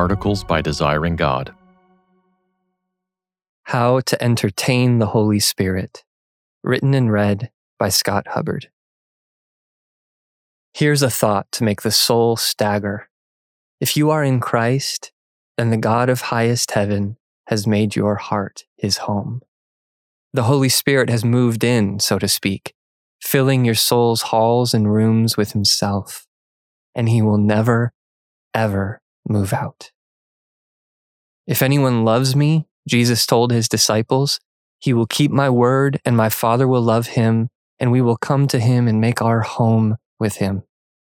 Articles by Desiring God. How to Entertain the Holy Spirit, written and read by Scott Hubbard. Here's a thought to make the soul stagger. If you are in Christ, then the God of highest heaven has made your heart his home. The Holy Spirit has moved in, so to speak, filling your soul's halls and rooms with himself, and he will never, ever move out. If anyone loves me, Jesus told his disciples, he will keep my word, and my Father will love him, and we will come to him and make our home with him.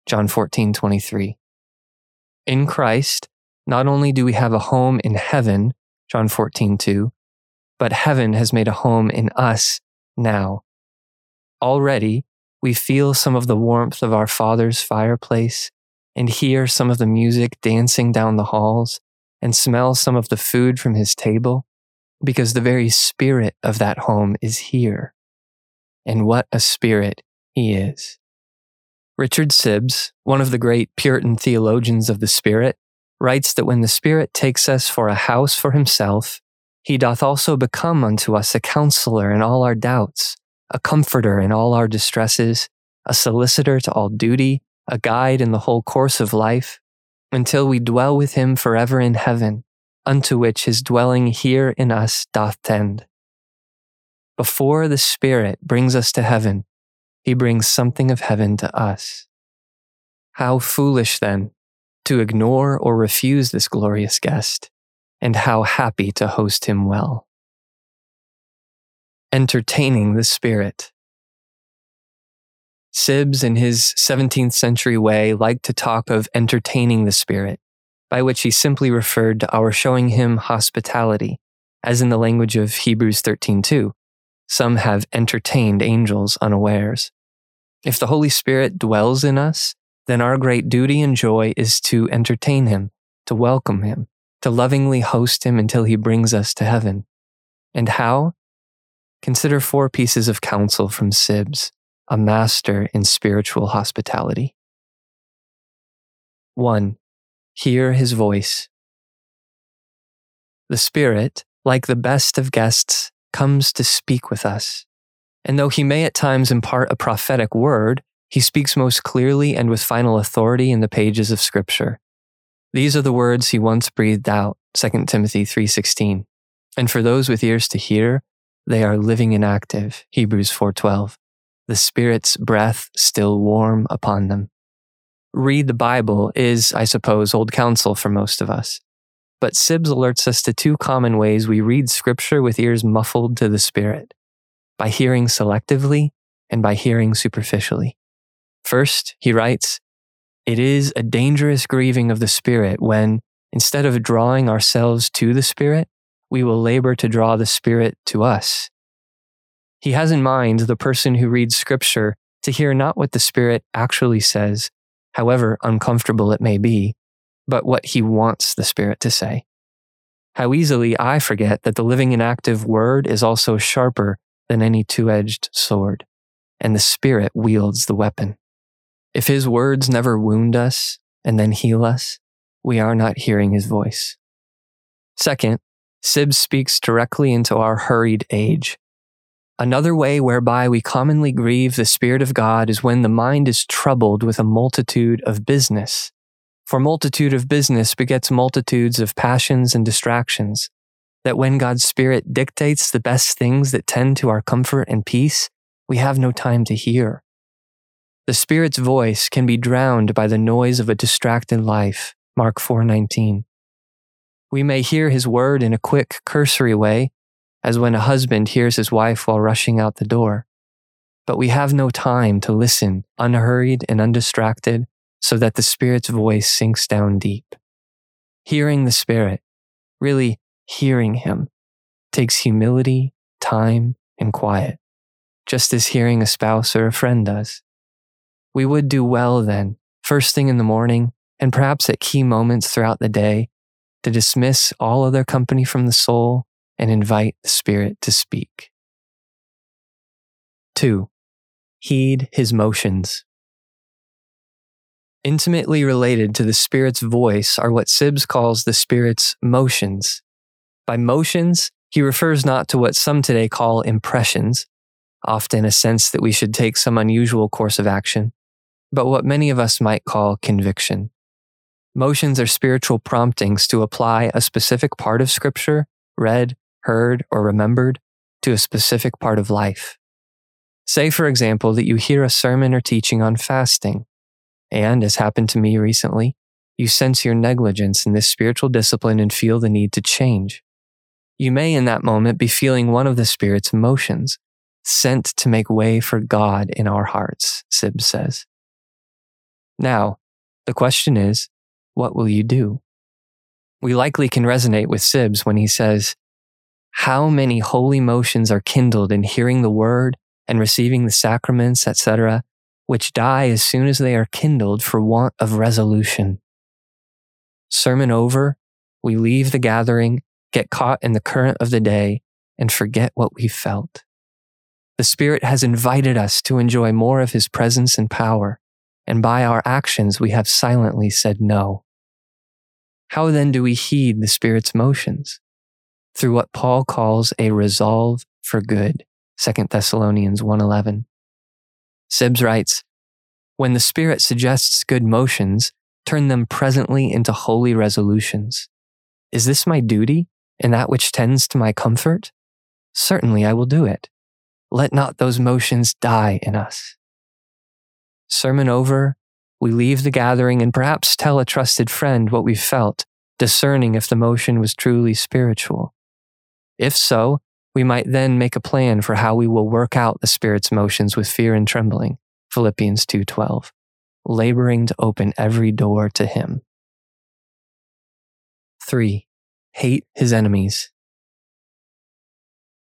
John 14, 23. In Christ, not only do we have a home in heaven, John 14, 2, but heaven has made a home in us now. Already, we feel some of the warmth of our Father's fireplace and hear some of the music dancing down the halls and smell some of the food from his table because the very spirit of that home is here. And what a spirit he is. Richard Sibbes, one of the great Puritan theologians of the Spirit, writes that when the Spirit takes us for a house for himself, he doth also become unto us a counselor in all our doubts, a comforter in all our distresses, a solicitor to all duty, a guide in the whole course of life, until we dwell with him forever in heaven, unto which his dwelling here in us doth tend. Before the Spirit brings us to heaven, he brings something of heaven to us. How foolish, then, to ignore or refuse this glorious guest, and how happy to host him well. Entertaining the Spirit. Sibbes, in his 17th century way, liked to talk of entertaining the Spirit, by which he simply referred to our showing him hospitality, as in the language of Hebrews 13:2. Some have entertained angels unawares. If the Holy Spirit dwells in us, then our great duty and joy is to entertain him, to welcome him, to lovingly host him until he brings us to heaven. And how? Consider four pieces of counsel from Sibbes, a master in spiritual hospitality. 1. Hear his voice. The Spirit, like the best of guests, comes to speak with us. And though he may at times impart a prophetic word, he speaks most clearly and with final authority in the pages of scripture. These are the words he once breathed out, 2 Timothy 3:16. And for those with ears to hear, they are living and active, Hebrews 4:12. The Spirit's breath still warm upon them. Read the Bible is, I suppose, old counsel for most of us. But Sibbes alerts us to two common ways we read scripture with ears muffled to the Spirit by hearing selectively and by hearing superficially. First, he writes, It is a dangerous grieving of the Spirit when, instead of drawing ourselves to the Spirit, we will labor to draw the Spirit to us. He has in mind the person who reads Scripture to hear not what the Spirit actually says, however uncomfortable it may be, but what he wants the Spirit to say. How easily I forget that the living and active Word is also sharper than any two edged sword, and the Spirit wields the weapon. If His words never wound us and then heal us, we are not hearing His voice. Second, Sibbes speaks directly into our hurried age. Another way whereby we commonly grieve the Spirit of God is when the mind is troubled with a multitude of business. For multitude of business begets multitudes of passions and distractions, that when God's Spirit dictates the best things that tend to our comfort and peace, we have no time to hear. The Spirit's voice can be drowned by the noise of a distracted life, Mark 4:19. We may hear his word in a quick, cursory way, as when a husband hears his wife while rushing out the door. But we have no time to listen, unhurried and undistracted, so that the Spirit's voice sinks down deep. Hearing the Spirit, really hearing him takes humility, time, and quiet, just as hearing a spouse or a friend does. We would do well then, first thing in the morning, and perhaps at key moments throughout the day, to dismiss all other company from the soul and invite the Spirit to speak. 2. Heed his motions. Intimately related to the Spirit's voice are what Sibbes calls the Spirit's motions. By motions, he refers not to what some today call impressions, often a sense that we should take some unusual course of action, but what many of us might call conviction. Motions are spiritual promptings to apply a specific part of Scripture, read, heard, or remembered, to a specific part of life. Say, for example, that you hear a sermon or teaching on fasting, and, as happened to me recently, you sense your negligence in this spiritual discipline and feel the need to change. You may, in that moment, be feeling one of the Spirit's motions, sent to make way for God in our hearts, Sibbes says. Now, the question is, what will you do? We likely can resonate with Sibbes when he says, How many holy motions are kindled in hearing the word and receiving the sacraments, etc., which die as soon as they are kindled for want of resolution. Sermon over, we leave the gathering, get caught in the current of the day, and forget what we felt. The Spirit has invited us to enjoy more of His presence and power, and by our actions we have silently said no. How then do we heed the Spirit's motions? Through what Paul calls a resolve for good. 2 Thessalonians 1:11. Sibbes writes, "When the Spirit suggests good motions, turn them presently into holy resolutions. Is this my duty and that which tends to my comfort? Certainly I will do it. Let not those motions die in us." Sermon over, we leave the gathering and perhaps tell a trusted friend what we felt, discerning if the motion was truly spiritual. If so, we might then make a plan for how we will work out the Spirit's motions with fear and trembling. Philippians 2:12. Laboring to open every door to him. 3. Hate his enemies.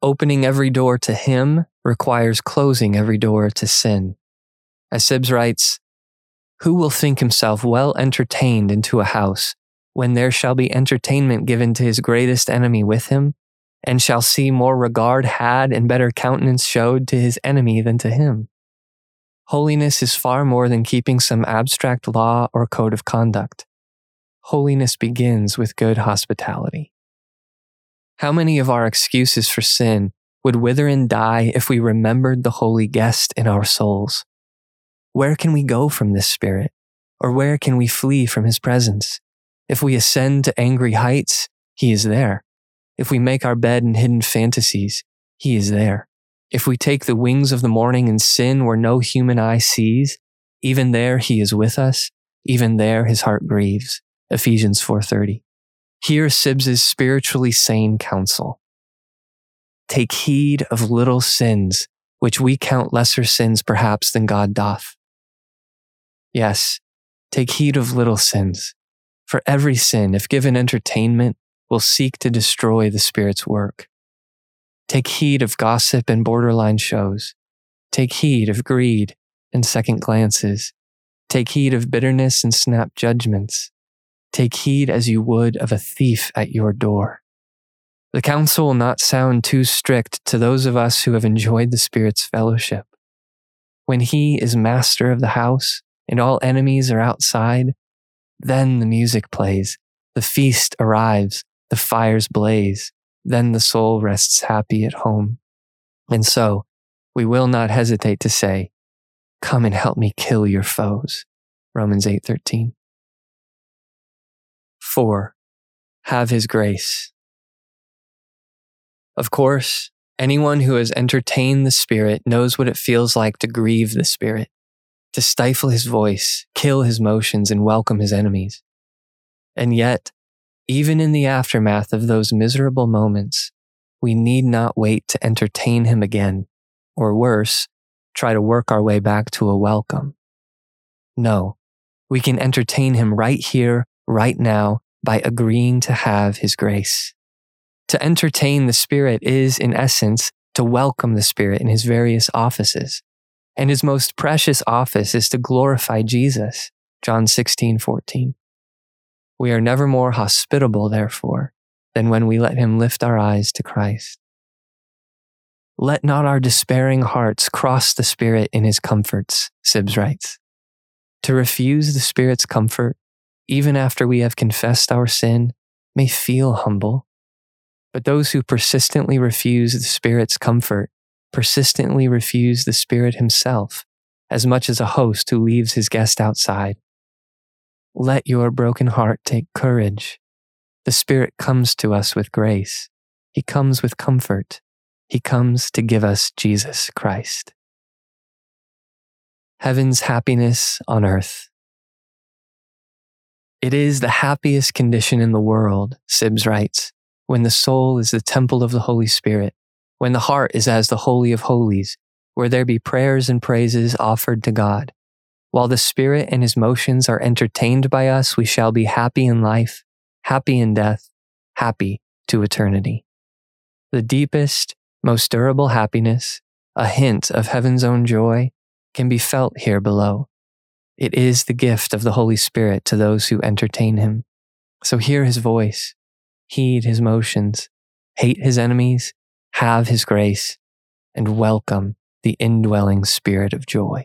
Opening every door to him requires closing every door to sin. As Sibbes writes, Who will think himself well entertained into a house when there shall be entertainment given to his greatest enemy with him? And shall see more regard had and better countenance showed to his enemy than to him. Holiness is far more than keeping some abstract law or code of conduct. Holiness begins with good hospitality. How many of our excuses for sin would wither and die if we remembered the holy guest in our souls? Where can we go from this spirit? Or where can we flee from his presence? If we ascend to angry heights, he is there. If we make our bed in hidden fantasies, he is there. If we take the wings of the morning and sin where no human eye sees, even there he is with us, even there his heart grieves. Ephesians 4:30. Hear Sibbes's spiritually sane counsel. Take heed of little sins, which we count lesser sins perhaps than God doth. Yes, take heed of little sins. For every sin, if given entertainment, will seek to destroy the Spirit's work. Take heed of gossip and borderline shows. Take heed of greed and second glances. Take heed of bitterness and snap judgments. Take heed as you would of a thief at your door. The counsel will not sound too strict to those of us who have enjoyed the Spirit's fellowship. When He is master of the house and all enemies are outside, then the music plays, the feast arrives, the fires blaze, then the soul rests happy at home. And so we will not hesitate to say, come and help me kill your foes. Romans 8:13. 4. Have his grace. Of course, anyone who has entertained the Spirit knows what it feels like to grieve the Spirit, to stifle his voice, kill his motions, and welcome his enemies. And yet, even in the aftermath of those miserable moments, we need not wait to entertain him again, or worse, try to work our way back to a welcome. No, we can entertain him right here, right now, by agreeing to have his grace. To entertain the Spirit is, in essence, to welcome the Spirit in his various offices. And his most precious office is to glorify Jesus. John 16, 14. We are never more hospitable, therefore, than when we let him lift our eyes to Christ. Let not our despairing hearts cross the Spirit in his comforts, Sibbes writes. To refuse the Spirit's comfort, even after we have confessed our sin, may feel humble. But those who persistently refuse the Spirit's comfort persistently refuse the Spirit Himself, as much as a host who leaves his guest outside. Let your broken heart take courage. The Spirit comes to us with grace. He comes with comfort. He comes to give us Jesus Christ. Heaven's happiness on earth. It is the happiest condition in the world, Sibbes writes, when the soul is the temple of the Holy Spirit, when the heart is as the Holy of Holies, where there be prayers and praises offered to God. While the Spirit and his motions are entertained by us, we shall be happy in life, happy in death, happy to eternity. The deepest, most durable happiness, a hint of heaven's own joy, can be felt here below. It is the gift of the Holy Spirit to those who entertain him. So hear his voice, heed his motions, hate his enemies, have his grace, and welcome the indwelling spirit of joy.